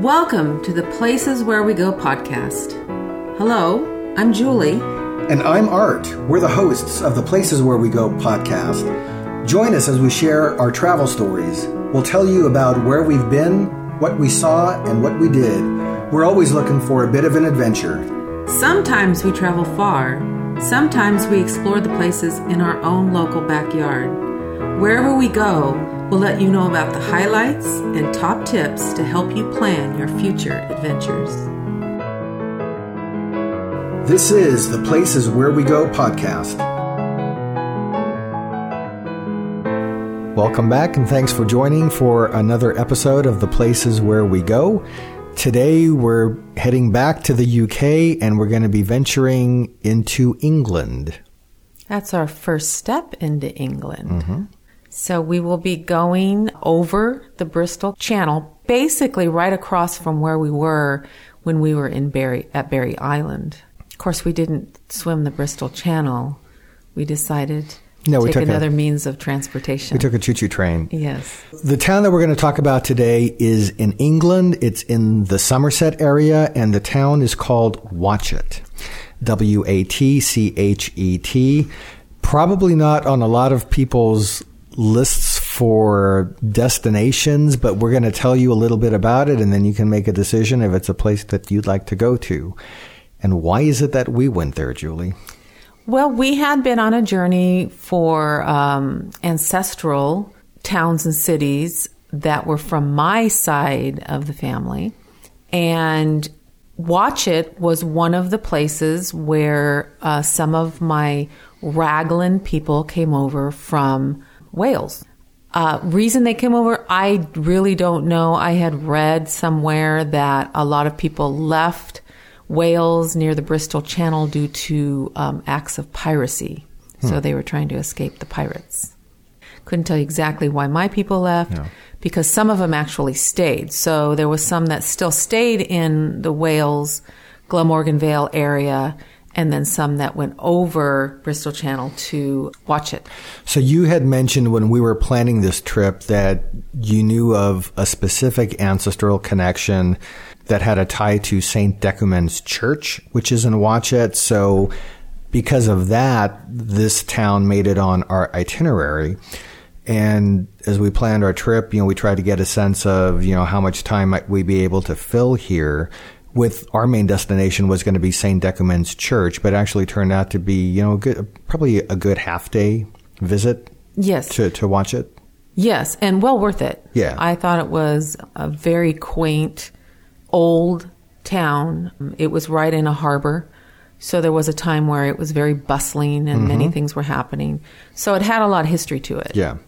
Welcome to the Places Where We Go podcast. Hello, I'm Julie. And I'm Art. We're the hosts of the Places Where We Go podcast. Join us as we share our travel stories. We'll tell you about where we've been, what we saw, and what we did. We're always looking for a bit of an adventure. Sometimes we travel far, sometimes we explore the places in our own local backyard. Wherever we go, We'll let you know about the highlights and top tips to help you plan your future adventures. This is the Places Where We Go podcast. Welcome back and thanks for joining for another episode of the Places Where We Go. Today we're heading back to the UK and we're going to be venturing into England. That's our first step into England. Mm-hmm. So we will be going over the Bristol Channel, basically right across from where we were when we were in Barry at Barry Island. Of course, we didn't swim the Bristol Channel. We decided no, we took another a, means of transportation. We took a choo-choo train. Yes. The town that we're going to talk about today is in England. It's in the Somerset area, and the town is called Watchet. W A T C H E T. Probably not on a lot of people's lists for destinations, but we're going to tell you a little bit about it, and then you can make a decision if it's a place that you'd like to go to. And why is it that we went there, Julie? Well, we had been on a journey for um, ancestral towns and cities that were from my side of the family. And Watchet was one of the places where uh, some of my Raglan people came over from Wales. Uh, reason they came over, I really don't know. I had read somewhere that a lot of people left Wales near the Bristol Channel due to um, acts of piracy. Hmm. So they were trying to escape the pirates. Couldn't tell you exactly why my people left no. because some of them actually stayed. So there was some that still stayed in the Wales, Glamorgan Vale area and then some that went over Bristol Channel to Watchet. So you had mentioned when we were planning this trip that you knew of a specific ancestral connection that had a tie to St. Decuman's Church, which is in Watchet. So because of that, this town made it on our itinerary. And as we planned our trip, you know, we tried to get a sense of, you know, how much time might we be able to fill here with our main destination was going to be St. Decuman's Church, but actually turned out to be, you know, a good, probably a good half day visit. Yes. To, to Watchet. Yes, and well worth it. Yeah. I thought it was a very quaint, old town. It was right in a harbor. So there was a time where it was very bustling and mm-hmm. many things were happening. So it had a lot of history to it. Yeah.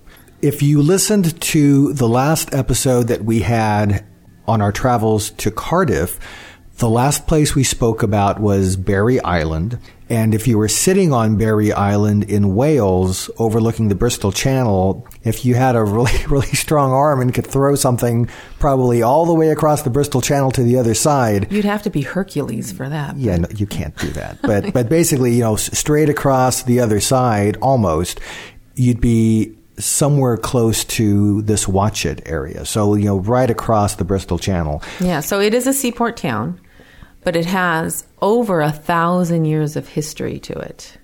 If you listened to the last episode that we had on our travels to Cardiff, the last place we spoke about was Barry Island. And if you were sitting on Barry Island in Wales, overlooking the Bristol Channel, if you had a really, really strong arm and could throw something probably all the way across the Bristol Channel to the other side. You'd have to be Hercules for that. Yeah, no, you can't do that. But, but basically, you know, straight across the other side, almost, you'd be somewhere close to this Watchet area. So, you know, right across the Bristol Channel. Yeah, so it is a seaport town, but it has over a thousand years of history to it.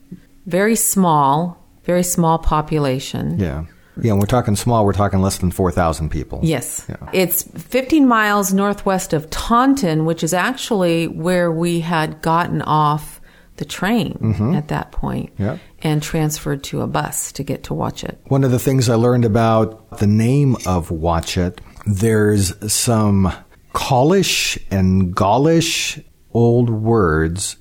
Very small, very small population. Yeah. Yeah, we're talking small, we're talking less than 4,000 people. Yes. Yeah. It's 15 miles northwest of Taunton, which is actually where we had gotten off the train mm-hmm. at that point. Yeah and transferred to a bus to get to Watchet. One of the things I learned about the name of Watchet, there's some Gaulish and Gaulish old words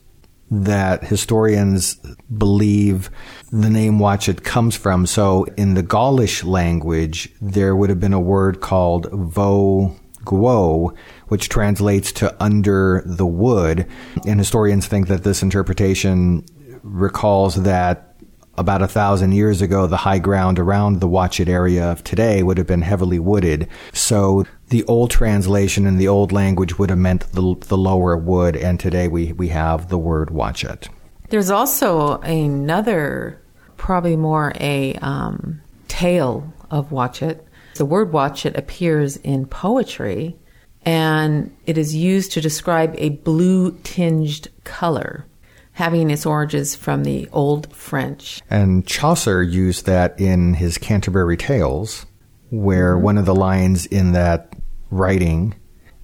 that historians believe the name Watchet comes from. So in the Gaulish language, there would have been a word called vo guo, which translates to under the wood. And historians think that this interpretation recalls that about a thousand years ago, the high ground around the Watchet area of today would have been heavily wooded. So the old translation in the old language would have meant the, the lower wood, and today we, we have the word Watchet. There's also another, probably more a um, tale of Watchet. The word Watchet appears in poetry and it is used to describe a blue tinged color, having its origins from the Old French. And Chaucer used that in his Canterbury Tales, where Mm-hmm. one of the lines in that writing,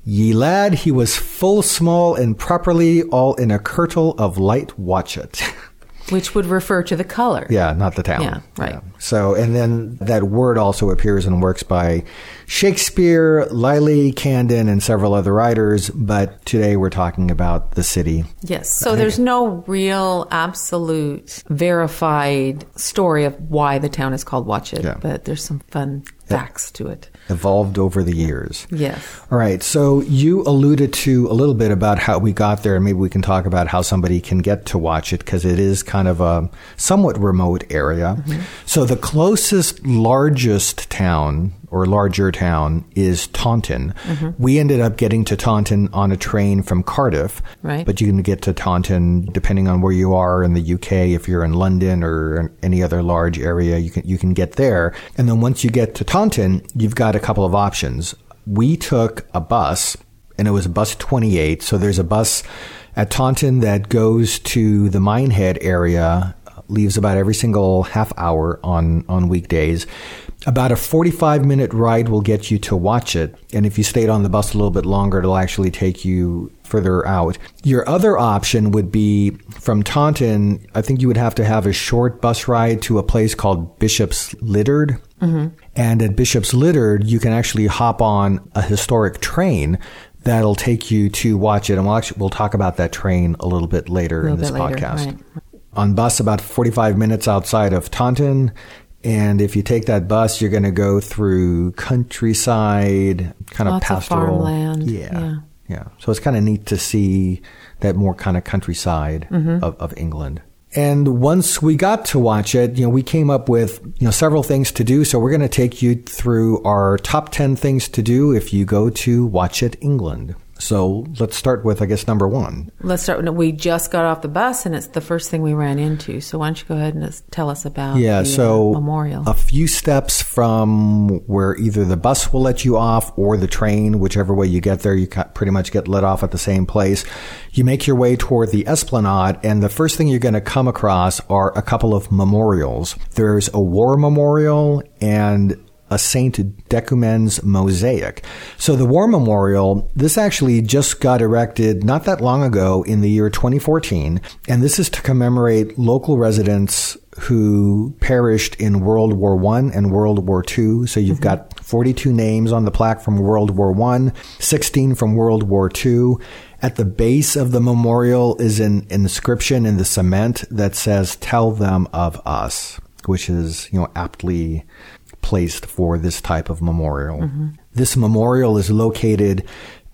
Ye lad, he was full small and properly all in a kirtle of light watchet. Which would refer to the color. yeah, not the town. Yeah, right. So, and then that word also appears in works by Shakespeare, Lyly, Camden, and several other writers. But today we're talking about the city. Yes. So there's no real, absolute, verified story of why the town is called Watchet, Yeah. but there's some fun facts to it. Evolved over the years. Yes. All right. So you alluded to a little bit about how we got there, and maybe we can talk about how somebody can get to Watchet because it is kind of a somewhat remote area. Mm-hmm. So the closest, largest town or larger town is Taunton. Mm-hmm. We ended up getting to Taunton on a train from Cardiff, Right. But you can get to Taunton depending on where you are in the UK. If you're in London or any other large area, you can you can get there. And then once you get to Taunton, you've got a couple of options. We took a bus, and it was bus 28. So there's a bus at Taunton that goes to the Minehead area, leaves about every single half hour on on weekdays. About a 45 minute ride will get you to Watchet. And if you stayed on the bus a little bit longer, it'll actually take you further out. Your other option would be from Taunton, I think you would have to have a short bus ride to a place called Bishop's Lydeard. Mm-hmm. And at Bishop's Lydeard, you can actually hop on a historic train that'll take you to Watchet. And we'll actually, we'll talk about that train a little bit later in this bit later, podcast right. on bus about 45 minutes outside of Taunton. And if you take that bus, you're going to go through countryside, kind of Lots of pastoral. farmland, Yeah. yeah. Yeah. So it's kind of neat to see that more kind of countryside Mm-hmm. of, of England. And once we got to Watchet, you know, we came up with, you know, several things to do. So we're going to take you through our top 10 things to do if you go to Watchet England. So let's start with, I guess, number one. Let's start. We just got off the bus, and it's the first thing we ran into. So why don't you go ahead and tell us about Yeah, the, so uh, memorial? a few steps from where either the bus will let you off or the train, whichever way you get there, you pretty much get let off at the same place. You make your way toward the Esplanade, and the first thing you're going to come across are a couple of memorials. There's a war memorial and a Saint Decuman's mosaic. So the War Memorial, this actually just got erected not that long ago in the year 2014, and this is to commemorate local residents who perished in World War One and World War Two. So you've mm-hmm. got 42 names on the plaque from World War One, 16 from World War Two. At the base of the memorial is an inscription in the cement that says, "Tell them of us," which is you know aptly placed for this type of memorial. This memorial is located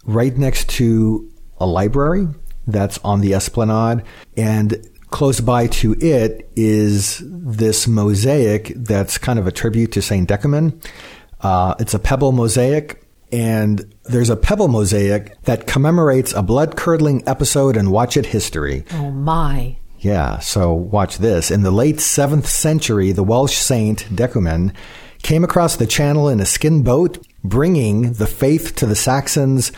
right next to a library that's on the esplanade and close by to it is this mosaic that's kind of a tribute to St. Decuman. Uh, it's a pebble mosaic and there's a pebble mosaic that commemorates a blood-curdling episode in Watchet history. oh my! Yeah, so watch this. In the late 7th century, the Welsh saint Decuman came across the channel in a skin boat, bringing the faith to the Saxons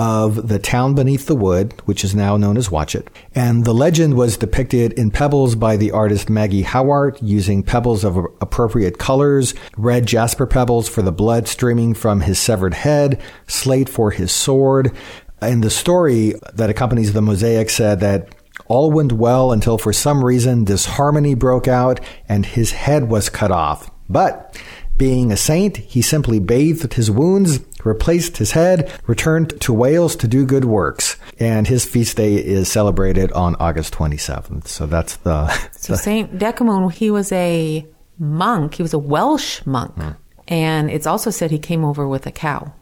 of the town beneath the wood, which is now known as Watchet. And the legend was depicted in pebbles by the artist Maggie Howarth using pebbles of appropriate colors, red jasper pebbles for the blood streaming from his severed head, slate for his sword. And the story that accompanies the mosaic said that all went well until for some reason disharmony broke out and his head was cut off. But being a saint, he simply bathed his wounds, replaced his head, returned to Wales to do good works. And his feast day is celebrated on August 27th. So that's the. So Saint Decuman, he was a monk. He was a Welsh monk, Hmm. and it's also said he came over with a cow.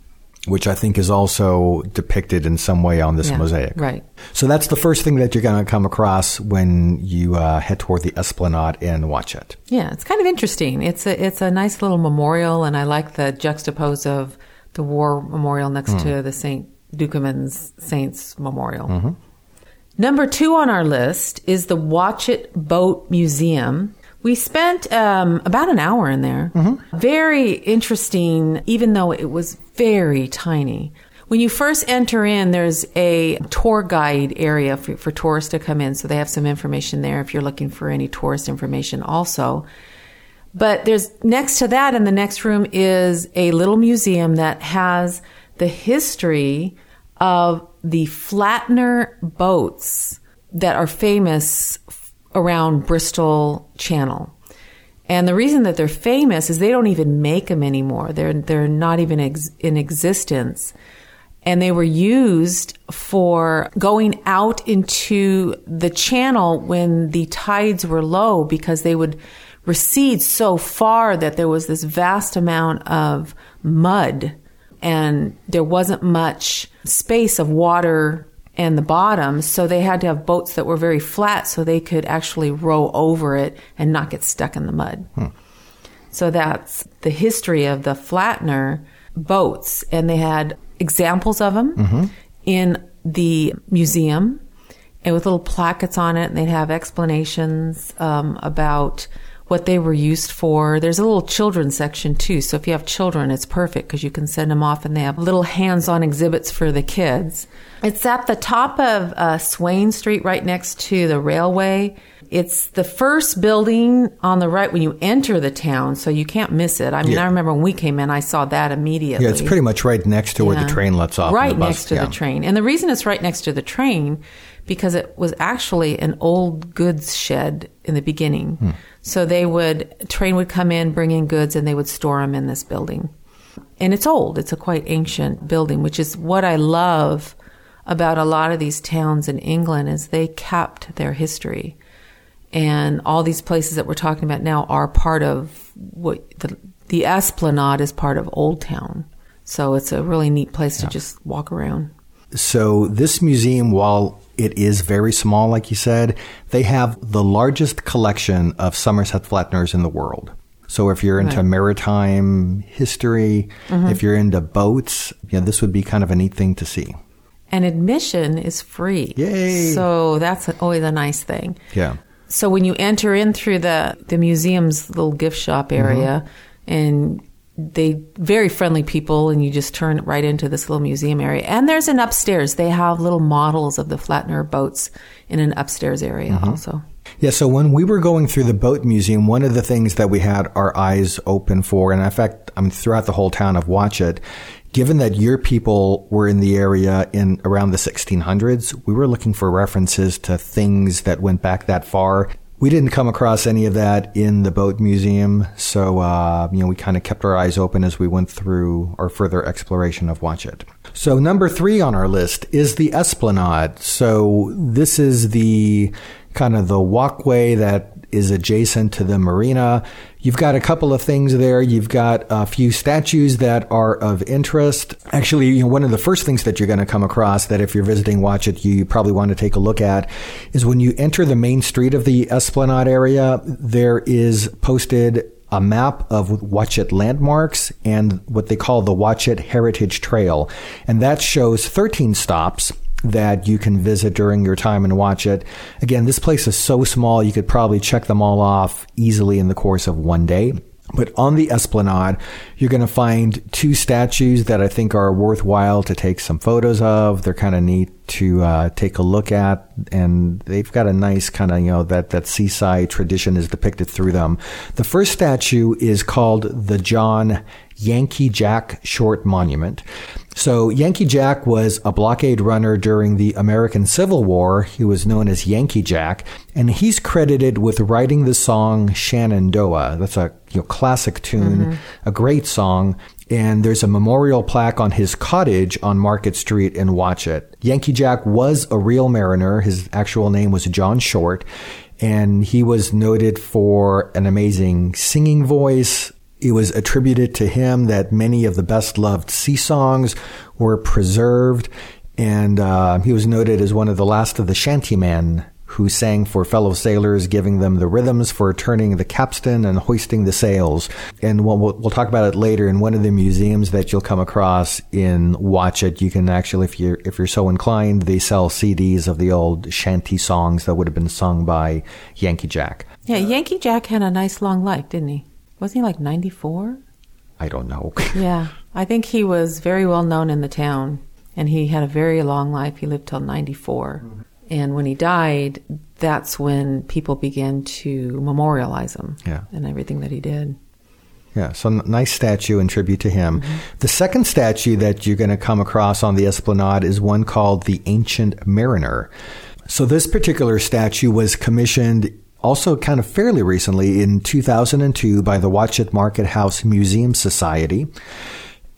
Which I think is also depicted in some way on this Yeah, mosaic. right. So that's the first thing that you're going to come across when you uh, head toward the Esplanade and Watchet. Yeah, it's kind of interesting. It's a it's a nice little memorial, and I like the juxtapose of the war memorial next Hmm. to the Saint Decuman's Saints Memorial. Mm-hmm. Number two on our list is the Watchet Boat Museum. We spent um, about an hour in there. Mm-hmm. Very interesting, even though it was very tiny. When you first enter in, there's a tour guide area for, for tourists to come in, so they have some information there if you're looking for any tourist information also. But there's next to that in the next room is a little museum that has the history of the Flatner boats that are famous around Bristol Channel. And the reason that they're famous is they don't even make them anymore. They're they're not even ex- in existence. And they were used for going out into the channel when the tides were low because they would recede so far that there was this vast amount of mud and there wasn't much space of water and the bottom, so they had to have boats that were very flat so they could actually row over it and not get stuck in the mud. Hmm. So that's the history of the flatner boats, and they had examples of them mm-hmm. in the museum and with little plackets on it, and they'd have explanations um, about what they were used for. There's a little children's section too. So if you have children, it's perfect because you can send them off and they have little hands on exhibits for the kids. It's at the top of uh, Swain Street, right next to the railway. It's the first building on the right when you enter the town, so you can't miss it. I mean, yeah. I remember when we came in, I saw that immediately. Yeah, it's pretty much right next to yeah. where the train lets off. Right next to yeah. the train. And the reason it's right next to the train because it was actually an old goods shed in the beginning. Hmm. So they would, train would come in, bring in goods, and they would store them in this building. And it's old. It's a quite ancient building, which is what I love about a lot of these towns in England is they kept their history. And all these places that we're talking about now are part of what the, the Esplanade is part of Old Town. So it's a really neat place yeah. to just walk around. So this museum, while it is very small, like you said. They have the largest collection of Somerset Flatners in the world. So if you're into right. maritime history, mm-hmm. if you're into boats, yeah, this would be kind of a neat thing to see. And admission is free. Yay! So that's always a nice thing. Yeah. So when you enter in through the the museum's little gift shop area, mm-hmm. and they very friendly people and you just turn right into this little museum area. And there's an upstairs. They have little models of the flatner boats in an upstairs area mm-hmm. also. Yeah so when we were going through the boat museum one of the things that we had our eyes open for and in fact i mean throughout the whole town of Watchet given that your people were in the area in around the 1600s we were looking for references to things that went back that far we didn't come across any of that in the boat museum, so uh, you know we kind of kept our eyes open as we went through our further exploration of Watchet. So number three on our list is the Esplanade. So this is the kind of the walkway that is adjacent to the marina. You've got a couple of things there. You've got a few statues that are of interest. Actually, you know, one of the first things that you're going to come across that if you're visiting Watchet, you probably want to take a look at is when you enter the main street of the Esplanade area, there is posted a map of Watchet landmarks and what they call the Watchet Heritage Trail. And that shows 13 stops that you can visit during your time and Watchet. Again, this place is so small, you could probably check them all off easily in the course of one day. But on the esplanade, you're going to find two statues that I think are worthwhile to take some photos of. They're kind of neat to uh, take a look at, and they've got a nice kind of you know that that seaside tradition is depicted through them. The first statue is called the John Yankee Jack Short Monument. So Yankee Jack was a blockade runner during the American Civil War. He was known as Yankee Jack, and he's credited with writing the song Shenandoah. That's a you know, classic tune, mm-hmm. a great song. And there's a memorial plaque on his cottage on Market Street in Watchet. Yankee Jack was a real mariner. His actual name was John Short, and he was noted for an amazing singing voice, it was attributed to him that many of the best loved sea songs were preserved, and uh, he was noted as one of the last of the shantymen who sang for fellow sailors, giving them the rhythms for turning the capstan and hoisting the sails. And we'll, we'll, talk about it later in one of the museums that you'll come across in Watchet. You can actually, if you're if you're so inclined, they sell CDs of the old shanty songs that would have been sung by Yankee Jack. Yeah, Yankee Jack had a nice long life, didn't he? Wasn't he like 94? I don't know. yeah. I think he was very well known in the town. and he had a very long life. He lived till 94. Mm-hmm. And when he died, that's when people began to memorialize him Yeah. and everything that he did. Yeah, so n- nice statue in tribute to him. Mm-hmm. The second statue that you're going to come across on the Esplanade is one called the Ancient Mariner. So this particular statue was commissioned also kind of fairly recently in 2002 by the Watchet Market House Museum Society.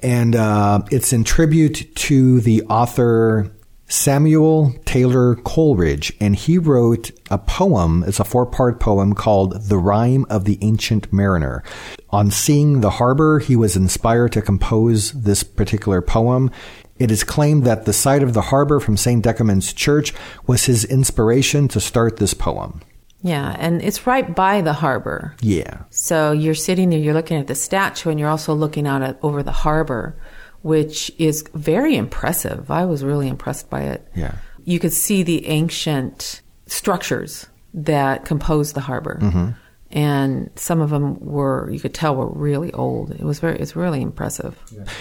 And uh, it's in tribute to the author Samuel Taylor Coleridge, and he wrote a poem. It's a four part poem called The Rime of the Ancient Mariner. On seeing the harbor, he was inspired to compose this particular poem. It is claimed that the sight of the harbor from St. Decuman's Church was his inspiration to start this poem. Yeah, and it's right by the harbor. Yeah. So you're sitting there, you're looking at the statue, and you're also looking out at over the harbor, which is very impressive. I was really impressed by it. Yeah. You could see the ancient structures that composed the harbor. Mm-hmm. And some of them were, you could tell, were really old. It was very, it's really impressive.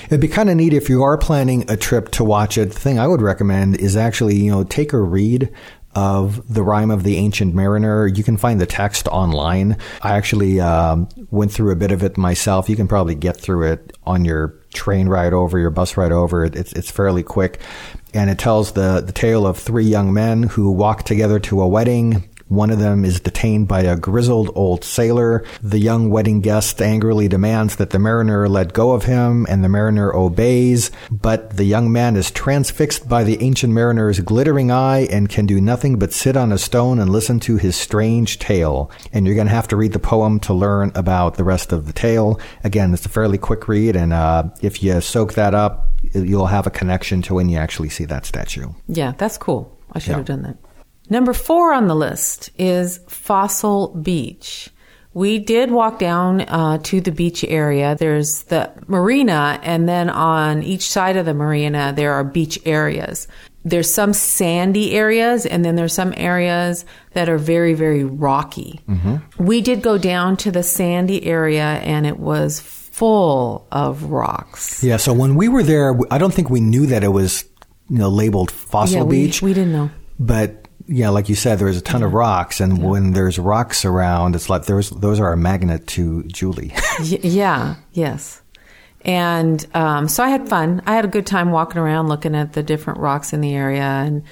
It'd be kind of neat if you are planning a trip to Watchet. The thing I would recommend is actually, you know, take a read of the rhyme of the ancient mariner. You can find the text online. I actually um, went through a bit of it myself. You can probably get through it on your train ride over, your bus ride over. It's it's fairly quick, and it tells the the tale of three young men who walk together to a wedding. One of them is detained by a grizzled old sailor. The young wedding guest angrily demands that the mariner let go of him, and the mariner obeys. But the young man is transfixed by the ancient mariner's glittering eye and can do nothing but sit on a stone and listen to his strange tale. And you're going to have to read the poem to learn about the rest of the tale. Again, it's a fairly quick read, and uh, if you soak that up, you'll have a connection to when you actually see that statue. Yeah, that's cool. I should Yeah. have done that. Number four on the list is Fossil Beach. We did walk down uh, to the beach area. There's the marina, and then on each side of the marina, there are beach areas. There's some sandy areas, and then there's some areas that are very, very rocky. We did go down to the sandy area, and it was full of rocks. Yeah, so when we were there, I don't think we knew that it was you know labeled Fossil yeah, we, Beach, we didn't know. but yeah, like you said, there's a ton of rocks, and when there's rocks around, it's like there's those are a magnet to Julie. Y- yeah, yes. And um, so I had fun. I had a good time walking around looking at the different rocks in the area. And,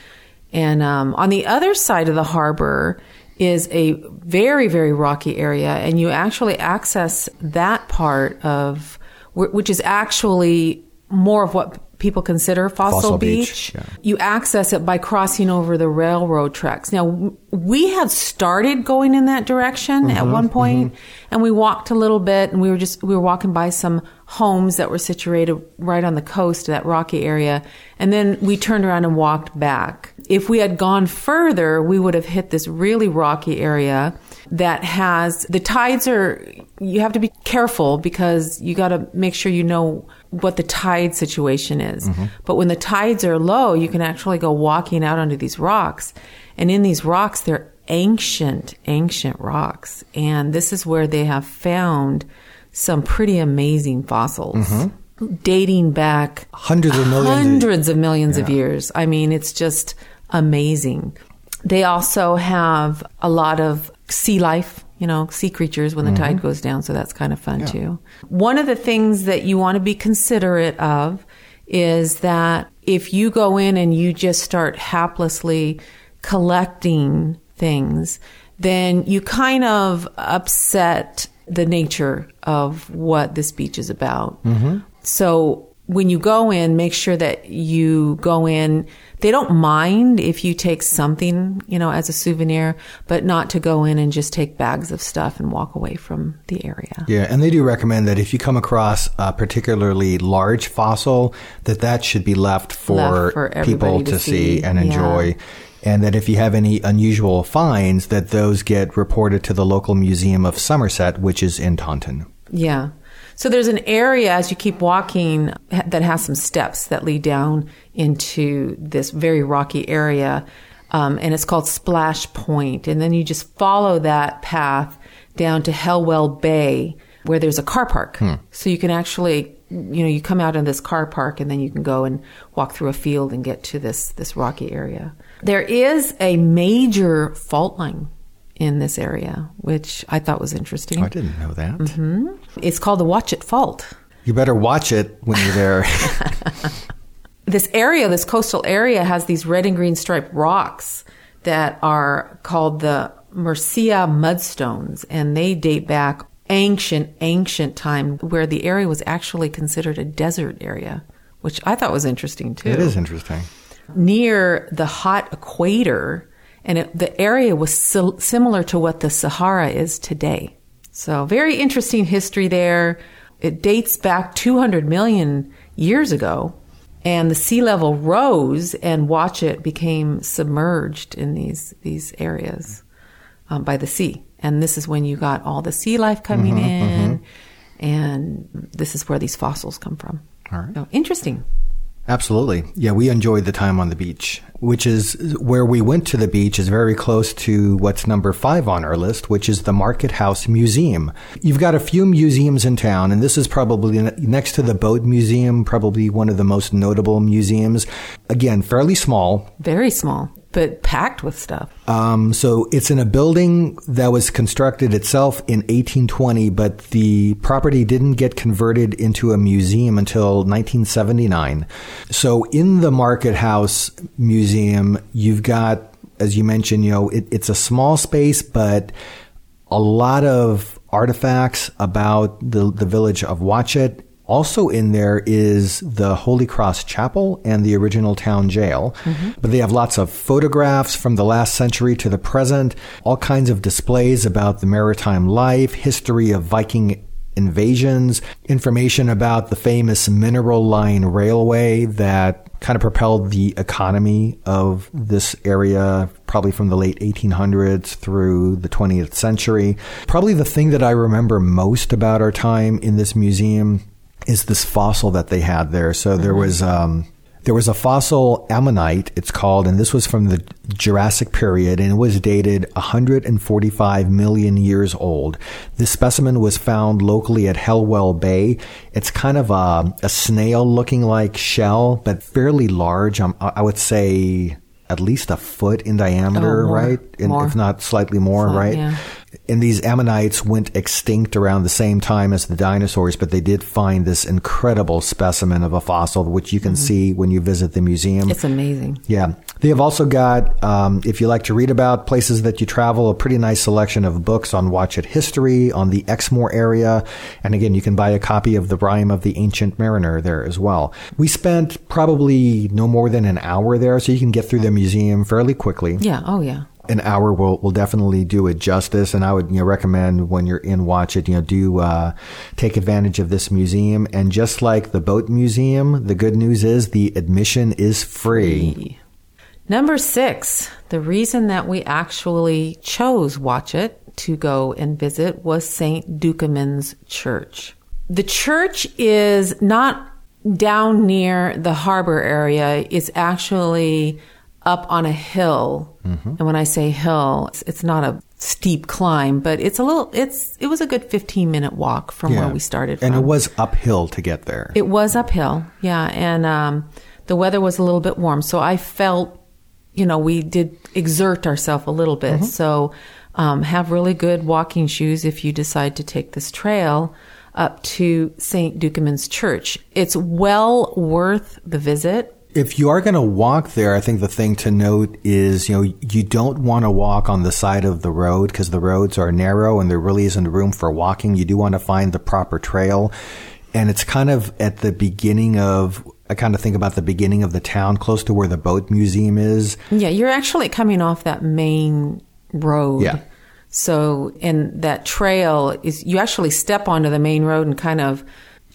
and um, on the other side of the harbor is a very, very rocky area. And you actually access that part of, which is actually more of what people consider Fossil, Fossil Beach, Beach. yeah. You access it by crossing over the railroad tracks. Now, we had started going in that direction at mm-hmm, one point, mm-hmm. and we walked a little bit, and we were just we were walking by some homes that were situated right on the coast of that rocky area, and then we turned around and walked back. If we had gone further, we would have hit this really rocky area that has the tides are you have to be careful because you got to make sure you know what the tide situation is. Mm-hmm. But when the tides are low, you can actually go walking out onto these rocks. And in these rocks, they're ancient, ancient rocks. And this is where they have found some pretty amazing fossils mm-hmm. dating back Hundreds of millions. of- hundreds of millions of years. I mean, it's just amazing. They also have a lot of sea life, you know, sea creatures when the mm-hmm. tide goes down, so that's kind of fun too. One of the things that you want to be considerate of is that if you go in and you just start haplessly collecting things, then you kind of upset the nature of what this beach is about. Mm-hmm. So when you go in, make sure that you go in. They don't mind if you take something, you know, as a souvenir, but not to go in and just take bags of stuff and walk away from the area. Yeah, and they do recommend that if you come across a particularly large fossil, that that should be left for, Left for people to, to see see, and yeah. enjoy. And that if you have any unusual finds, that those get reported to the local museum of Somerset, which is in Taunton. Yeah. So there's an area as you keep walking that has some steps that lead down into this very rocky area. Um, and it's called Splash Point. And then you just follow that path down to Helwell Bay, where there's a car park. So you can actually, you know, you come out in this car park and then you can go and walk through a field and get to this, this rocky area. There is a major fault line in this area, which I thought was interesting. I didn't know that. Mm-hmm. It's called the Watch Watchet Fault. You better watch it when you're there. this area, this coastal area, has these red and green striped rocks that are called the Mercia mudstones, and they date back ancient, ancient time where the area was actually considered a desert area, which I thought was interesting too. it is interesting. Near the hot equator, and it, the area was sil- similar to what the Sahara is today. So, very interesting history there. It dates back 200 million years ago, and the sea level rose, and Watchet became submerged in these these areas um, by the sea. And this is when you got all the sea life coming Mm-hmm, in, and this is where these fossils come from. All right. So, interesting. Absolutely. Yeah, we enjoyed the time on the beach, which is where we went to the beach is very close to what's number five on our list, which is the Market House Museum. You've got a few museums in town, and this is probably next to the Boat Museum, probably one of the most notable museums. Again, fairly small, Very small, but packed with stuff. um, so it's in a building that was constructed itself in 1820, but the property didn't get converted into a museum until 1979. So in the Market House Museum, you've got, as you mentioned, you know, it, it's a small space, but a lot of artifacts about the, the village of Watchet. Also in there is the Holy Cross Chapel and the original town jail. Mm-hmm. But they have lots of photographs from the last century to the present, all kinds of displays about the maritime life, history of Viking invasions, information about the famous mineral line railway that kind of propelled the economy of this area probably from the late 1800s through the 20th century. Probably the thing that I remember most about our time in this museum is this fossil that they had there. So there was um, there was a fossil ammonite, it's called, and this was from the Jurassic period, and it was dated 145 million years old. This specimen was found locally at Helwell Bay. It's kind of a, a snail-looking like shell, but fairly large. Um, I would say at least a foot in diameter, Oh, more. right? And More. if not slightly more, right? yeah. And these ammonites went extinct around the same time as the dinosaurs, but they did find this incredible specimen of a fossil, which you can see when you visit the museum. Mm-hmm. It's amazing. Yeah. They have also got, um, if you like to read about places that you travel, a pretty nice selection of books on Watchet history, on the Exmoor area. And again, you can buy a copy of The Rime of the Ancient Mariner there as well. We spent probably no more than an hour there, so you can get through the museum fairly quickly Yeah. Oh, yeah. An hour will will definitely do it justice. And I would you know recommend when you're in Watchet, you know, do uh, take advantage of this museum. And just like the boat museum, the good news is the admission is free. Number six, the reason that we actually chose Watchet to go and visit was St. Decuman's Church. The church is not down near the harbor area, it's actually up on a hill. And when I say hill, it's, it's not a steep climb, but it's a little, it's, it was a good 15 minute walk from where we started from. and it was uphill to get there. It was uphill, yeah, and um, the weather was a little bit warm, so I felt, you know, we did exert ourselves a little bit. So, um, have really good walking shoes if you decide to take this trail up to St. Decuman's Church. It's well worth the visit. If you are going to walk there, I think the thing to note is, you know, you don't want to walk on the side of the road because the roads are narrow and there really isn't room for walking. You do want to find the proper trail. And it's kind of at the beginning of, I kind of think about the beginning of the town, close to where the boat museum is. Yeah, you're actually coming off that main road. Yeah. So, and that trail is, you actually step onto the main road and kind of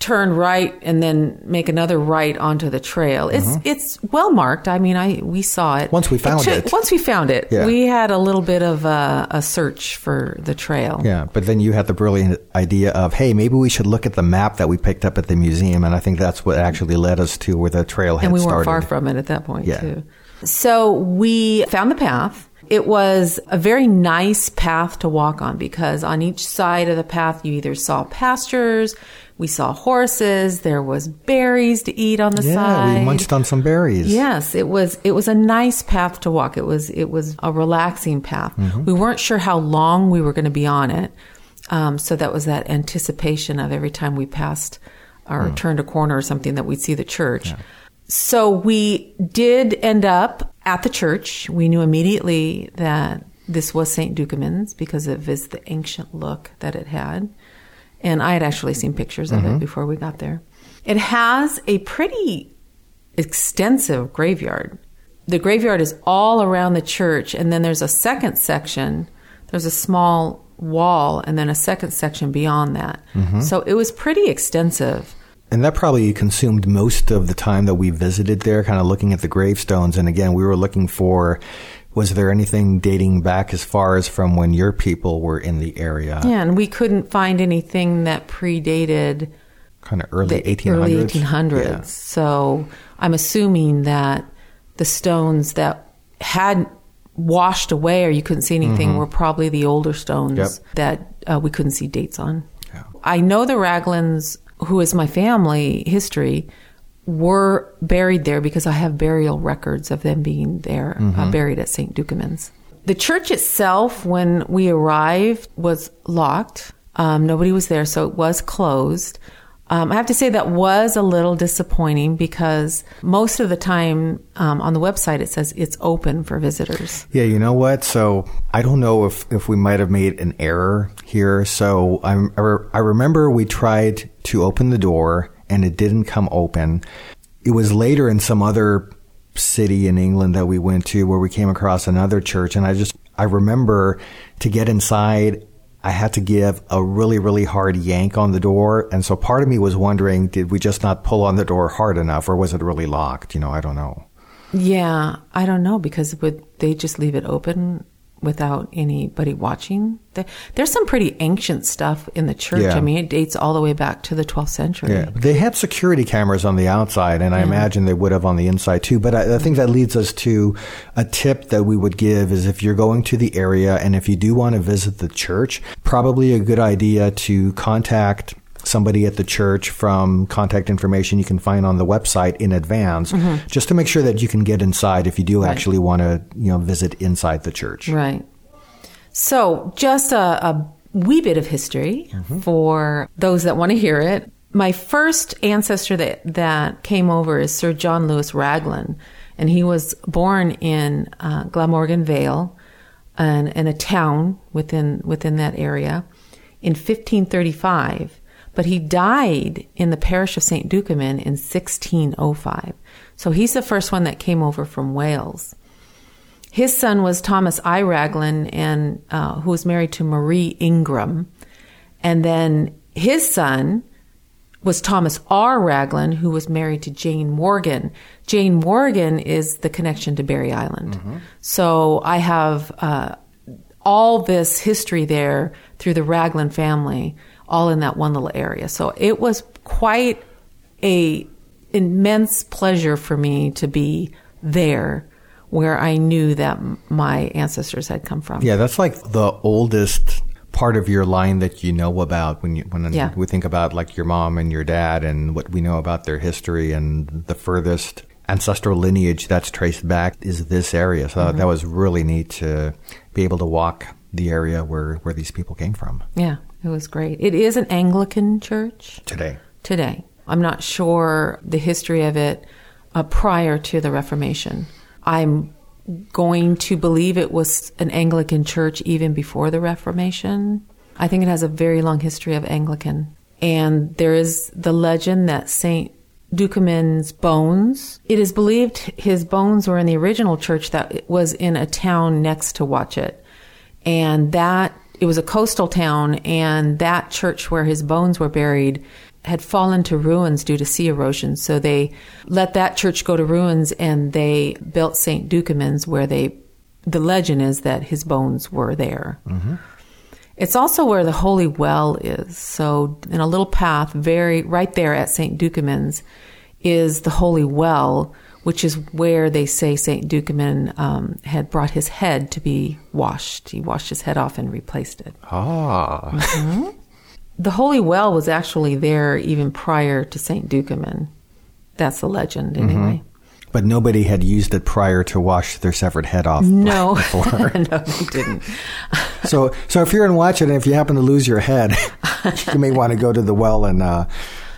turn right and then make another right onto the trail. It's, it's well marked. I mean, I, we saw it. Mm-hmm. Once we found took- it. Once we found it. Yeah. We had a little bit of a, a search for the trail. Yeah. But then you had the brilliant idea of, hey, maybe we should look at the map that we picked up at the museum. And I think that's what actually led us to where the trail had and we weren't far from it at that point Yeah. too. So we found the path It was a very nice path to walk on because on each side of the path you either saw pastures, we saw horses, there was berries to eat on the yeah, side. we munched on some berries. Yes, it was it was a nice path to walk. It was it was a relaxing path. We weren't sure how long we were going to be on it, um, so that was that anticipation of every time we passed or turned a corner or something that we'd see the church. So we did end up at the church. We knew immediately that this was St. Decuman's because of his the ancient look that it had. And I had actually seen pictures of it mm-hmm. before we got there. It has a pretty extensive graveyard. The graveyard is all around the church, and then there's a second section. There's a small wall, and then a second section beyond that. Mm-hmm. So it was pretty extensive. And that probably consumed most of the time that we visited there, kind of looking at the gravestones. And again, we were looking for was there anything dating back as far as from when your people were in the area? Yeah, and we couldn't find anything that predated Kind of early the 1800s. early 1800s. Yeah. So I'm assuming that the stones that had washed away or you couldn't see anything were probably the older stones Mm-hmm. Yep. that uh, we couldn't see dates on. Yeah. I know the Raglans, who is my family history, were buried there because I have burial records of them being there, uh, buried at St. Decuman's. The church itself, when we arrived, was locked. Um, nobody was there, so it was closed. Um, I have to say that was a little disappointing because most of the time um, on the website it says it's open for visitors. Yeah, you know what? So I don't know if, if we might have made an error here. So I'm, I remember we tried to open the door and it didn't come open. It was later in some other city in England that we went to where we came across another church. And I just, I remember to get inside, I had to give a really, really hard yank on the door. And so part of me was wondering, did we just not pull on the door hard enough or was it really locked? You know, I don't know. Yeah, I don't know because would they just leave it open without anybody watching? There's some pretty ancient stuff in the church. Yeah. I mean, it dates all the way back to the 12th century. Yeah, they had security cameras on the outside, and I imagine they would have on the inside too. But uh, I, I think that leads us to a tip that we would give is if you're going to the area and if you do want to visit the church, probably a good idea to contact somebody at the church from contact information you can find on the website in advance just to make sure that you can get inside if you do actually want to you know visit inside the church Right. So, just a, a wee bit of history for those that want to hear it. My first ancestor that, that came over is Sir John Lewis Raglan, and he was born in uh, Glamorgan Vale, and in a town within within that area, in 1535. But he died in the parish of St. Decuman in 1605. So he's the first one that came over from Wales. His son was Thomas I. Raglan, and uh, who was married to Marie Ingram, and then his son was Thomas R. Raglan, who was married to Jane Morgan. Jane Morgan is the connection to Barry Island. So I have uh, all this history there through the Raglan family, all in that one little area. So it was quite a immense pleasure for me to be there where I knew that my ancestors had come from. Yeah, that's like the oldest part of your line that you know about when you when Yeah. we think about like your mom and your dad and what we know about their history and the furthest ancestral lineage that's traced back is this area. So Mm-hmm. that was really neat to be able to walk the area where where these people came from Yeah, it was great. It is an Anglican church today. today. I'm not sure the history of it uh, prior to the Reformation. I'm going to believe it was an Anglican church even before the Reformation. I think it has a very long history of Anglican. And there is the legend that St. Decuman's bones, it is believed his bones were in the original church that was in a town next to Watchet. And that, it was a coastal town, and that church where his bones were buried had fallen to ruins due to sea erosion. So they let that church go to ruins and they built St. Decuman's where they, the legend is that his bones were there. Mm-hmm. It's also where the Holy Well is. So in a little path, very right there at St. Decuman's, is the Holy Well, which is where they say St. Decuman um, had brought his head to be washed. He washed his head off and replaced it. Ah. The Holy Well was actually there even prior to St. Decuman. That's the legend, anyway. But nobody had used it prior to wash their severed head off. No, no, they didn't. so, so if you're in Watchet and if you happen to lose your head, you may want to go to the well and uh,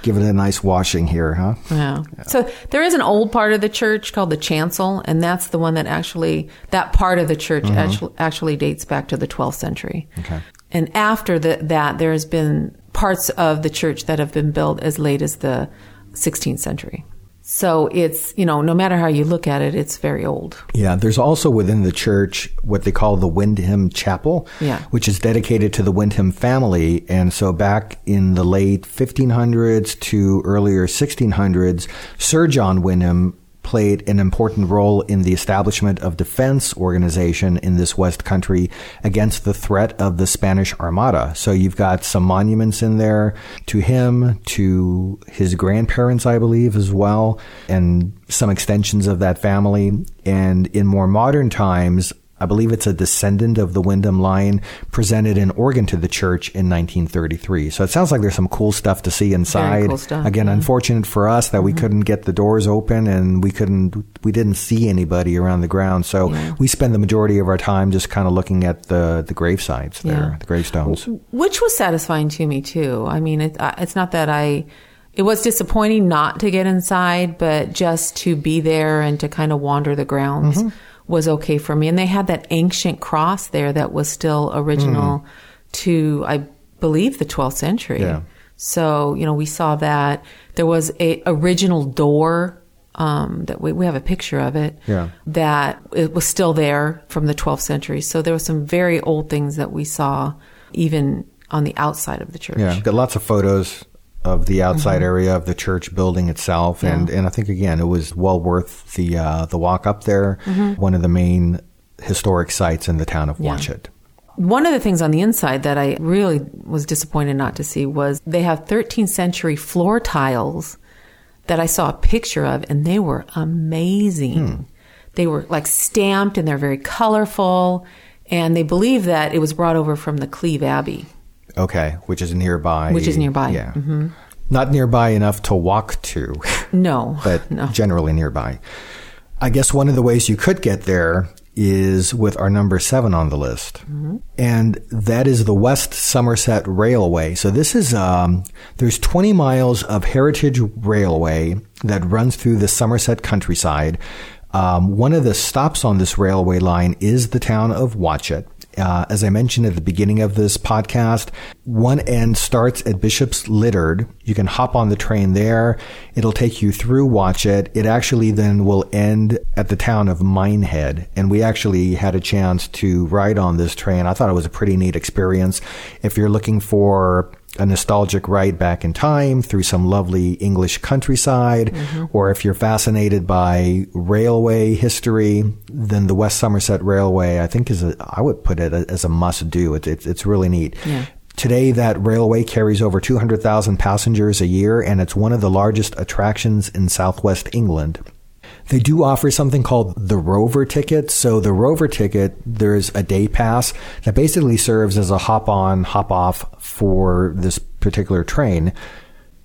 give it a nice washing here, huh? Yeah. So there is an old part of the church called the chancel, and that's the one that actually that part of the church mm-hmm. actually, actually dates back to the 12th century. Okay. And after the, that, there has been parts of the church that have been built as late as the 16th century. So it's you know no matter how you look at it, it's very old. Yeah, there's also within the church what they call the Wyndham Chapel, Yeah. which is dedicated to the Wyndham family. And so back in the late 1500s to earlier 1600s, Sir John Wyndham played an important role in the establishment of defense organization in this West country against the threat of the Spanish Armada. So you've got some monuments in there to him, to his grandparents, I believe, as well, and some extensions of that family. And in more modern times, I believe it's a descendant of the Wyndham line, presented an organ to the church in 1933. So it sounds like there's some cool stuff to see inside. cool stuff, Again, yeah. unfortunate for us that we couldn't get the doors open and we couldn't, we didn't see anybody around the ground. So we spend the majority of our time just kind of looking at the the grave sites there, Yeah. the gravestones. which was satisfying to me too. I mean, it, uh, it's not that I. It was disappointing not to get inside, but just to be there and to kind of wander the grounds Mm-hmm. Was okay for me. And they had that ancient cross there that was still original to, I believe, the 12th century. Mm. Yeah. So you know, we saw that there was a original door. Um, that we, we have a picture of it. Yeah. That it was still there from the 12th century. So there were some very old things that we saw, even on the outside of the church. Yeah, got lots of photos of the outside mm-hmm. area of the church building itself, and and I think again it was well worth the uh, the walk up there. Mm-hmm. One of the main historic sites in the town of Watchet. One of the things on the inside that I really was disappointed not to see was they have 13th century floor tiles that I saw a picture of, and they were amazing. Hmm. They were like stamped and they're very colorful, and they believe that it was brought over from the Cleeve Abbey. Okay, which is nearby. Which is nearby. Yeah, not nearby enough to walk to, No, but no. generally nearby. I guess one of the ways you could get there is with our number seven on the list, and that is the West Somerset Railway. So this is um, there's 20 miles of heritage railway that runs through the Somerset countryside. Um, one of the stops on this railway line is the town of Watchet. Uh, as I mentioned at the beginning of this podcast, one end starts at Bishop's Lydeard. You can hop on the train there. It'll take you through Watchet. It actually then will end at the town of Minehead. And we actually had a chance to ride on this train. I thought it was a pretty neat experience. If you're looking for a nostalgic ride back in time through some lovely English countryside, mm-hmm. or if you're fascinated by railway history, then the West Somerset Railway, I think, is a, I would put it as a must do. It's, it's, it's really neat. Yeah. Today, that railway carries over 200,000 passengers a year, and it's one of the largest attractions in southwest England. They do offer something called the Rover ticket. So the Rover ticket, there's a day pass that basically serves as a hop on, hop off for this particular train.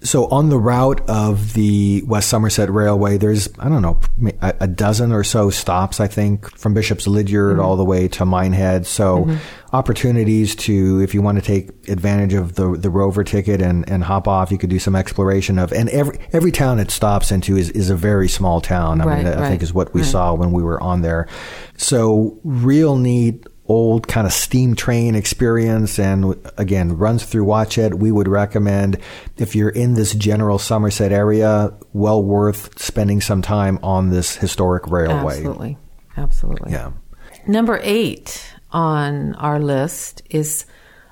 So on the route of the West Somerset Railway, there's, I don't know, a, dozen or so stops, I think, from Bishop's Lydeard mm-hmm. all the way to Minehead. So mm-hmm. opportunities to, if you want to take advantage of the, the Rover ticket and, and hop off, you could do some exploration of, and every, every town it stops into is, is a very small town. I mean, Right, I right, think is what we right. saw when we were on there. So real neat old kind of steam train experience and again runs through Watchet. We would recommend if you're in this general Somerset area, well worth spending some time on this historic railway. Absolutely. Absolutely. Yeah. Number eight on our list is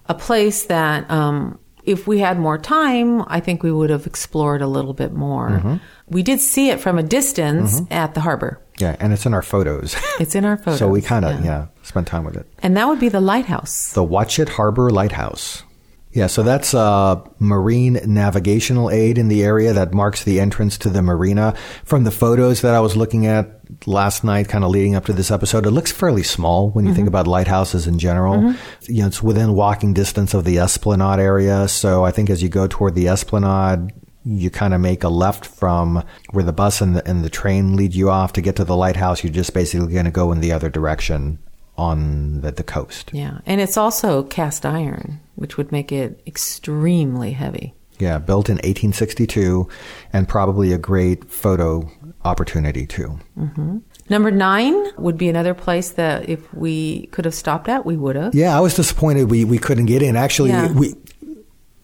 a place that, um, if we had more time, I think we would have explored a little bit more. Mm-hmm. We did see it from a distance at the harbor. Yeah, and it's in our photos. It's in our photos. so we kind of yeah. spent time with it. And that would be the lighthouse. The Watchet Harbor Lighthouse. Yeah, so that's a marine navigational aid in the area that marks the entrance to the marina. From the photos that I was looking at last night, kind of leading up to this episode, it looks fairly small when you think mm-hmm. about lighthouses in general. Mm-hmm. You know, it's within walking distance of the Esplanade area. So I think as you go toward the Esplanade, you kind of make a left from where the bus and the, and the train lead you off to get to the lighthouse. You're just basically going to go in the other direction on the, the coast. Yeah. And it's also cast iron, which would make it extremely heavy. Yeah, built in 1862 and probably a great photo opportunity too. Mm-hmm. Number nine would be another place that if we could have stopped at, we would have. Yeah, I was disappointed we, we couldn't get in. Actually, Yeah. we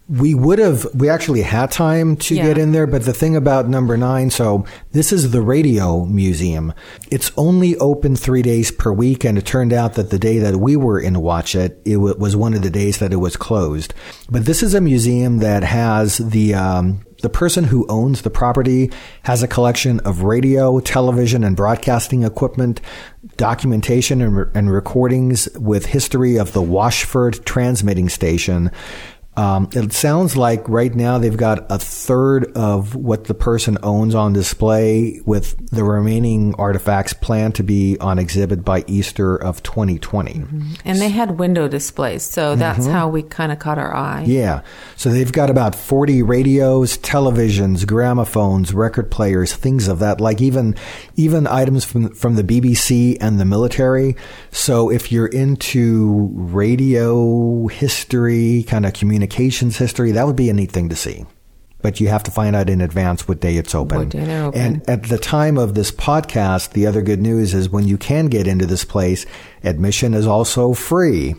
we would have we actually had time to Yeah. get in there, but the thing about number 9, so this is the radio museum. It's only open 3 days per week and it turned out that the day that we were in Watchet, it wa- was one of the days that it was closed. But this is a museum that has the um the person who owns the property has a collection of radio, television, and broadcasting equipment, documentation and, re- and recordings with history of the Washford transmitting station. Um, it sounds like right now they've got a third of what the person owns on display, with the remaining artifacts planned to be on exhibit by Easter of 2020. And they had window displays, so that's how we kind of caught our eye. Yeah. So they've got about 40 radios, televisions, gramophones, record players, things of that, like even, even items from, from the BBC and the military. So if you're into radio history, kind of communications history, that would be a neat thing to see. But you have to find out in advance what day it's open. What day they're open. And at the time of this podcast, the other good news is when you can get into this place, admission is also free.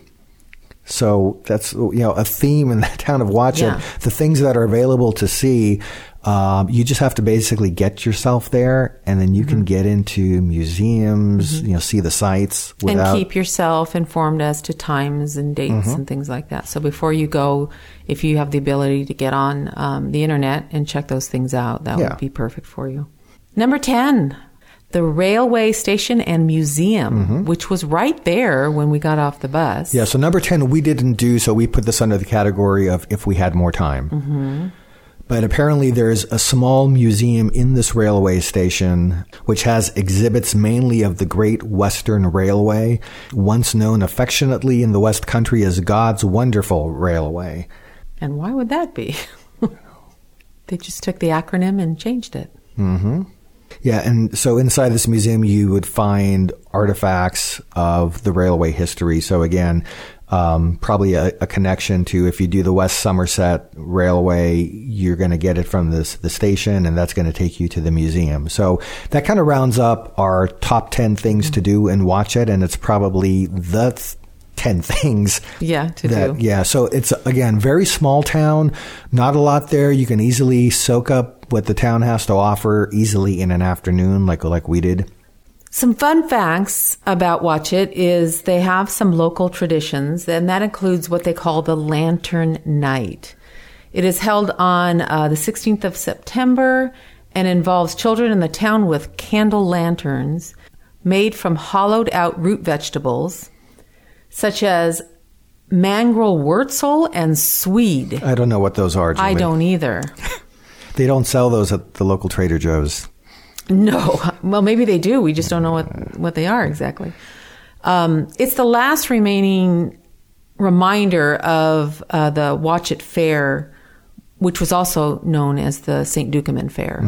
So that's you know a theme in the town of Watchet. Yeah. The things that are available to see, um, you just have to basically get yourself there, and then you Mm-hmm. can get into museums. You know, see the sites and keep yourself informed as to times and dates Mm-hmm. and things like that. So before you go, if you have the ability to get on um, the internet and check those things out, that Yeah. would be perfect for you. Number 10, the railway station and museum, which was right there when we got off the bus. Mm-hmm. yeah. So number ten, we didn't do. So we put this under the category of if we had more time. Mm-hmm. But apparently, there's a small museum in this railway station which has exhibits mainly of the Great Western Railway, once known affectionately in the West Country as God's Wonderful Railway. And why would that be? they just took the acronym and changed it. Mm-hmm. Yeah, and so inside this museum, you would find artifacts of the railway history. So again, um, probably a, a connection to if you do the West Somerset Railway, you're going to get it from this the station, and that's going to take you to the museum. So that kind of rounds up our top ten things to do and Watchet, and it's probably the th- ten things Yeah, to that, do. yeah, so it's again very small town, not a lot there. You can easily soak up what the town has to offer easily in an afternoon, like like we did. Some fun facts about Watchet is they have some local traditions, and that includes what they call the Lantern Night. It is held on uh, the 16th of September and involves children in the town with candle lanterns made from hollowed out root vegetables, such as mangel wurzel and swede. I don't know what those are. I don't either. They don't sell those at the local Trader Joe's. No. Well, maybe they do. We just don't know what, what they are exactly. Um, it's the last remaining reminder of uh, the Watchet Fair, which was also known as the St. Decuman Fair.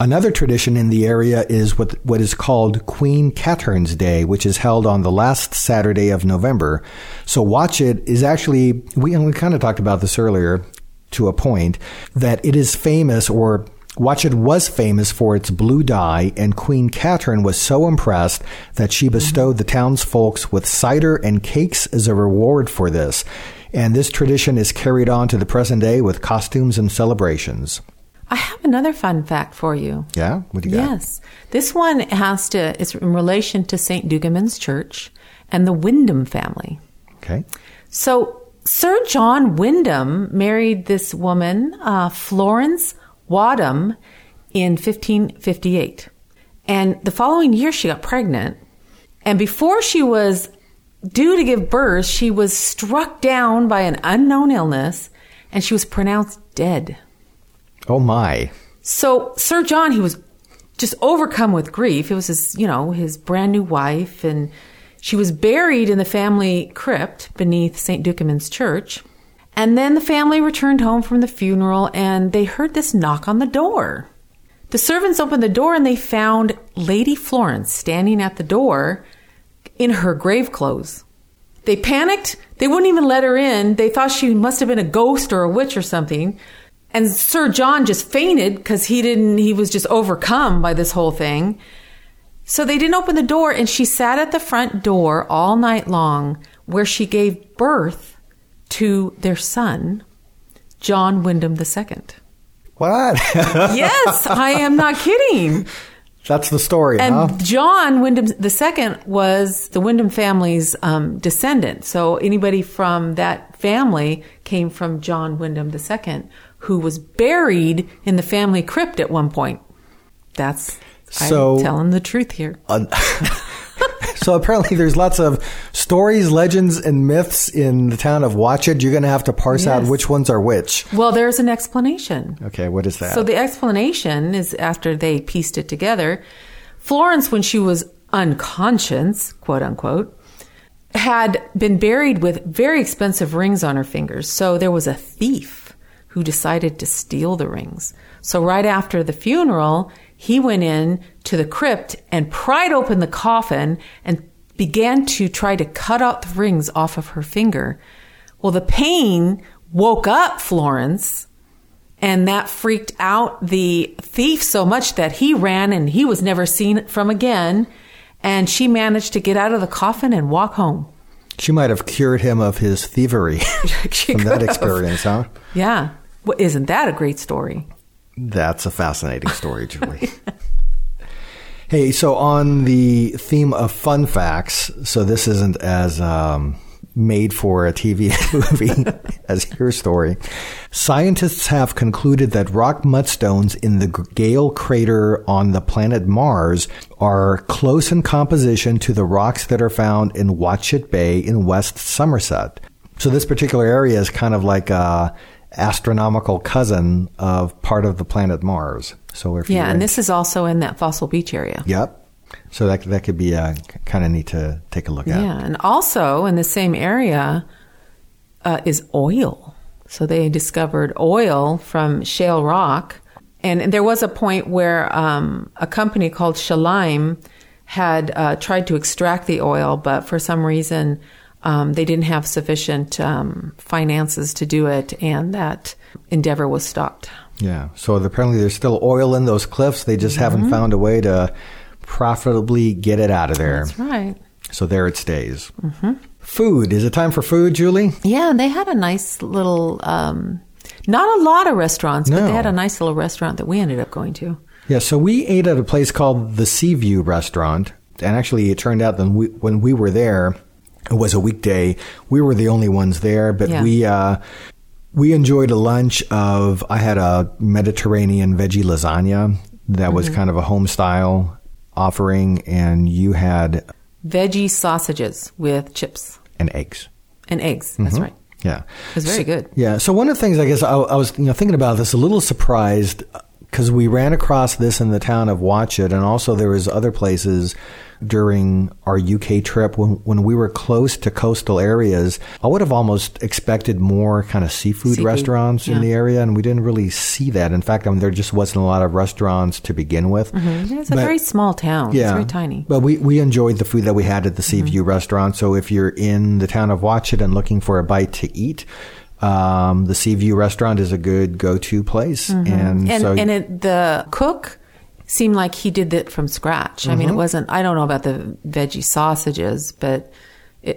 Another tradition in the area is what what is called Queen Catherine's Day, which is held on the last Saturday of November. So Watchet is actually we and we kind of talked about this earlier to a point that it is famous or Watchet was famous for its blue dye, and Queen Catherine was so impressed that she bestowed the townsfolk with cider and cakes as a reward for this. And this tradition is carried on to the present day with costumes and celebrations. I have another fun fact for you. Yeah? What do you got? Yes. This one has to, it's in relation to St. Decuman's Church and the Wyndham family. Okay. So Sir John Wyndham married this woman, uh, Florence Wadham, in 1558. And the following year, she got pregnant. And before she was due to give birth, she was struck down by an unknown illness and she was pronounced dead. Oh my. So Sir John, he was just overcome with grief. It was his, you know, his brand new wife and she was buried in the family crypt beneath St. Decuman's church. And then the family returned home from the funeral and they heard this knock on the door. The servants opened the door and they found Lady Florence standing at the door in her grave clothes. They panicked. They wouldn't even let her in. They thought she must have been a ghost or a witch or something. And Sir John just fainted because he didn't, he was just overcome by this whole thing. So they didn't open the door and she sat at the front door all night long where she gave birth to their son, John Wyndham II. What? yes, I am not kidding. That's the story, And huh? John Wyndham II was the Wyndham family's um, descendant. So anybody from that family came from John Wyndham II, who was buried in the family crypt at one point. That's So- I'm telling the truth here. So apparently, there's lots of stories, legends, and myths in the town of Watchet. You're going to have to parse out which ones are which. Well, there's an explanation. Okay, what is that? So the explanation is after they pieced it together, Florence, when she was unconscious, quote unquote, had been buried with very expensive rings on her fingers. So there was a thief who decided to steal the rings. So right after the funeral, he went in to the crypt and pried open the coffin and began to try to cut out the rings off of her finger. Well, the pain woke up Florence and that freaked out the thief so much that he ran and he was never seen from again. And she managed to get out of the coffin and walk home. she might have cured him of his thievery from that have. experience, huh? Yeah. Well, isn't that a great story? That's a fascinating story, Julie. hey, so on the theme of fun facts, so this isn't as um, made for a TV movie as your story. Scientists have concluded that rock mudstones in the Gale crater on the planet Mars are close in composition to the rocks that are found in Watchet Bay in West Somerset. So this particular area is kind of like a astronomical cousin of part of the planet Mars. So if Yeah. And in- this is also in that fossil beach area. Yep. So that that could be uh, kind of neat to take a look at. Yeah. And also in the same area uh, is oil. So they discovered oil from shale rock. And there was a point where um, a company called Shalaim had uh, tried to extract the oil, but for some reason um, they didn't have sufficient um, finances to do it, and that endeavor was stopped. Yeah. So apparently there's still oil in those cliffs. They just haven't found a way to profitably get it out of there. That's right. So there it stays. Food. Is it time for food, Julie? Yeah, and they had a nice little, um, not a lot of restaurants, but they had a nice little restaurant that we ended up going to. Yeah. So we ate at a place called the Seaview Restaurant, and actually it turned out that we, when we were there, it was a weekday. We were the only ones there, but Yeah. we uh, we enjoyed a lunch of. I had a Mediterranean veggie lasagna that was Mm-hmm. kind of a home style offering, and you had Veggie sausages with chips and eggs. and eggs. That's right. Yeah, It was very good. Yeah. So one of the things I guess I, I was you know thinking about this a little surprised because we ran across this in the town of Watchet, and also there was other places during our UK trip when when we were close to coastal areas. I would have almost expected more kind of seafood, Seafood, restaurants in the area, and we didn't really see that. In fact, I mean, there just wasn't a lot of restaurants to begin with. Mm-hmm. It's a very small town. It's very tiny. but we, we enjoyed the food that we had at the Seaview restaurant. So if you're in the town of Watchet and looking for a bite to eat, um, the Seaview restaurant is a good go-to place. And, And, so and it, the cook seemed like he did it from scratch. I mean, Mm-hmm. it wasn't, I don't know about the veggie sausages, but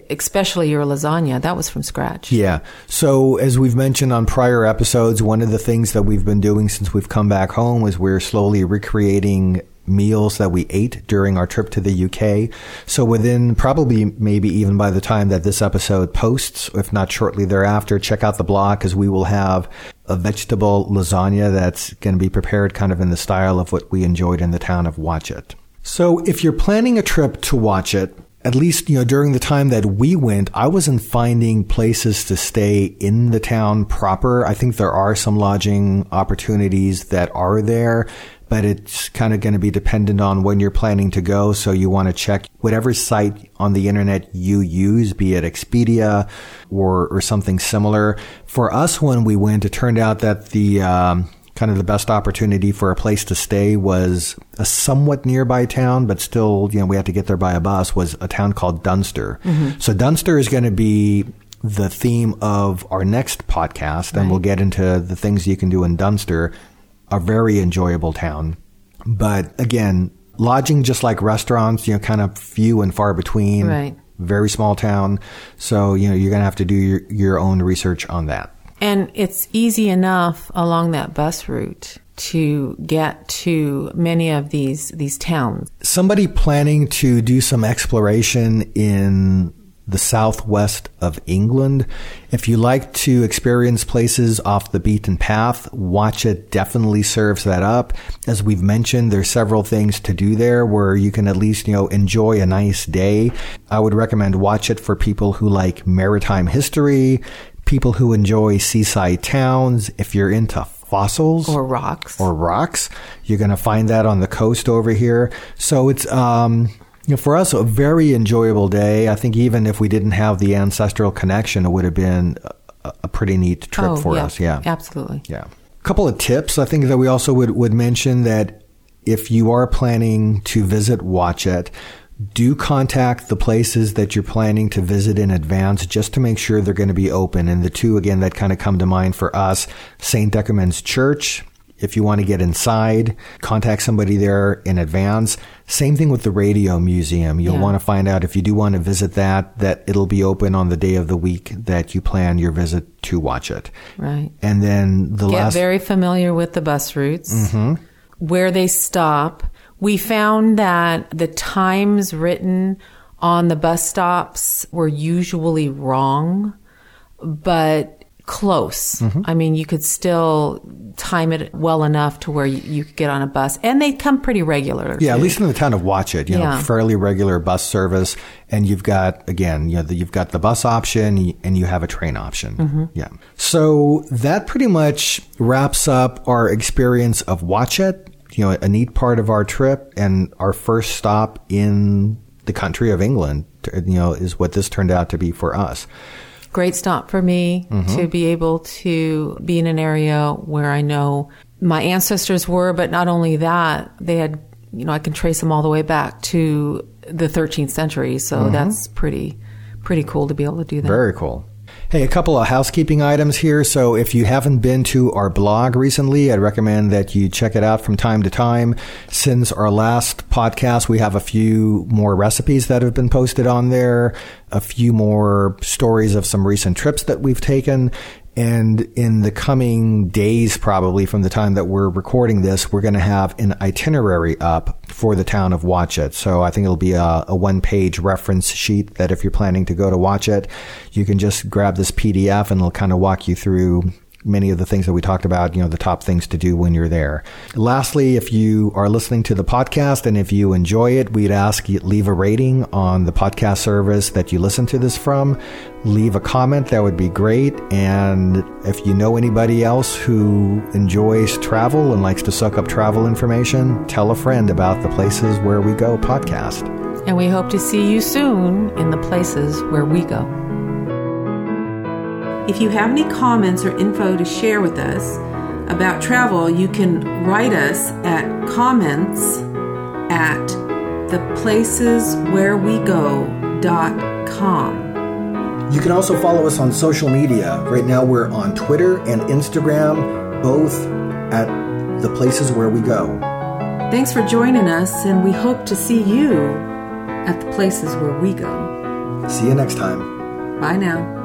especially your lasagna, that was from scratch. Yeah. So, as we've mentioned on prior episodes, one of the things that we've been doing since we've come back home is we're slowly recreating meals that we ate during our trip to the UK. So, within probably maybe even by the time that this episode posts, if not shortly thereafter, check out the blog because we will have a vegetable lasagna that's going to be prepared kind of in the style of what we enjoyed in the town of Watchet. So, if you're planning a trip to Watchet, at least, you know, during the time that we went, I wasn't finding places to stay in the town proper. I think there are some lodging opportunities that are there, but it's kind of going to be dependent on when you're planning to go. So you want to check whatever site on the internet you use, be it Expedia or, or something similar. For us, when we went, it turned out that the, um, kind of the best opportunity for a place to stay was a somewhat nearby town, but still, you know, we had to get there by a bus, was a town called Dunster. Mm-hmm. So Dunster is going to be the theme of our next podcast, and right. we'll get into the things you can do in Dunster, a very enjoyable town. But again, lodging, just like restaurants, you know, kind of few and far between. Right. Very small town. So, you know, you're going to have to do your, your own research on that. And it's easy enough along that bus route to get to many of these these towns. Somebody planning to do some exploration in the southwest of England. If you like to experience places off the beaten path, Watchet definitely serves that up. As we've mentioned, there's several things to do there where you can at least, you know, enjoy a nice day. I would recommend Watchet for people who like maritime history, people who enjoy seaside towns. If you're into fossils or rocks or rocks, you're going to find that on the coast over here. So it's, um, you know, for us, a very enjoyable day. I think even if we didn't have the ancestral connection, it would have been a, a pretty neat trip oh, for yeah, us. Yeah. Absolutely. Yeah. A couple of tips I think that we also would, would mention that if you are planning to visit Watchet, do contact the places that you're planning to visit in advance just to make sure they're going to be open. And the two, again, that kind of come to mind for us, St. Decumans Church. If you want to get inside, contact somebody there in advance. Same thing with the Radio Museum. You'll yeah. want to find out if you do want to visit that, that it'll be open on the day of the week that you plan your visit to Watchet. Right. And then the get last. Get very familiar with the bus routes, mm-hmm. where they stop we found that the times written on the bus stops were usually wrong, but close. Mm-hmm. I mean, you could still time it well enough to where you, you, could get on a bus, and they come pretty regular. Yeah, at least in the town of Watchet, you know, fairly regular bus service, and you've got again, you know, the, you've got the bus option and you have a train option. Mm-hmm. Yeah, so that pretty much wraps up our experience of Watchet you know, a neat part of our trip and our first stop in the country of England, you know, is what this turned out to be for us. Great stop for me mm-hmm. to be able to be in an area where I know my ancestors were, but not only that, they had, you know, I can trace them all the way back to the 13th century. So mm-hmm. that's pretty, pretty cool to be able to do that. Very cool. Hey, a couple of housekeeping items here. So if you haven't been to our blog recently, I'd recommend that you check it out from time to time. Since our last podcast, we have a few more recipes that have been posted on there, a few more stories of some recent trips that we've taken. And in the coming days, probably from the time that we're recording this, we're going to have an itinerary up for the town of Watchet. So I think it'll be a, a one page reference sheet that if you're planning to go to Watchet, you can just grab this PDF and it'll kind of walk you through many of the things that we talked about, you know, the top things to do when you're there. Lastly, if you are listening to the podcast and if you enjoy it, we'd ask you leave a rating on the podcast service that you listen to this from. Leave a comment, that would be great. And if you know anybody else who enjoys travel and likes to suck up travel information, tell a friend about the Places Where We Go podcast. And we hope to see you soon in the places where we go. If you have any comments or info to share with us about travel, you can write us at comments at theplaceswherewego.com. You can also follow us on social media. Right now we're on Twitter and Instagram, both at The Places Where We Go. Thanks for joining us, and we hope to see you at the places where we go. See you next time. Bye now.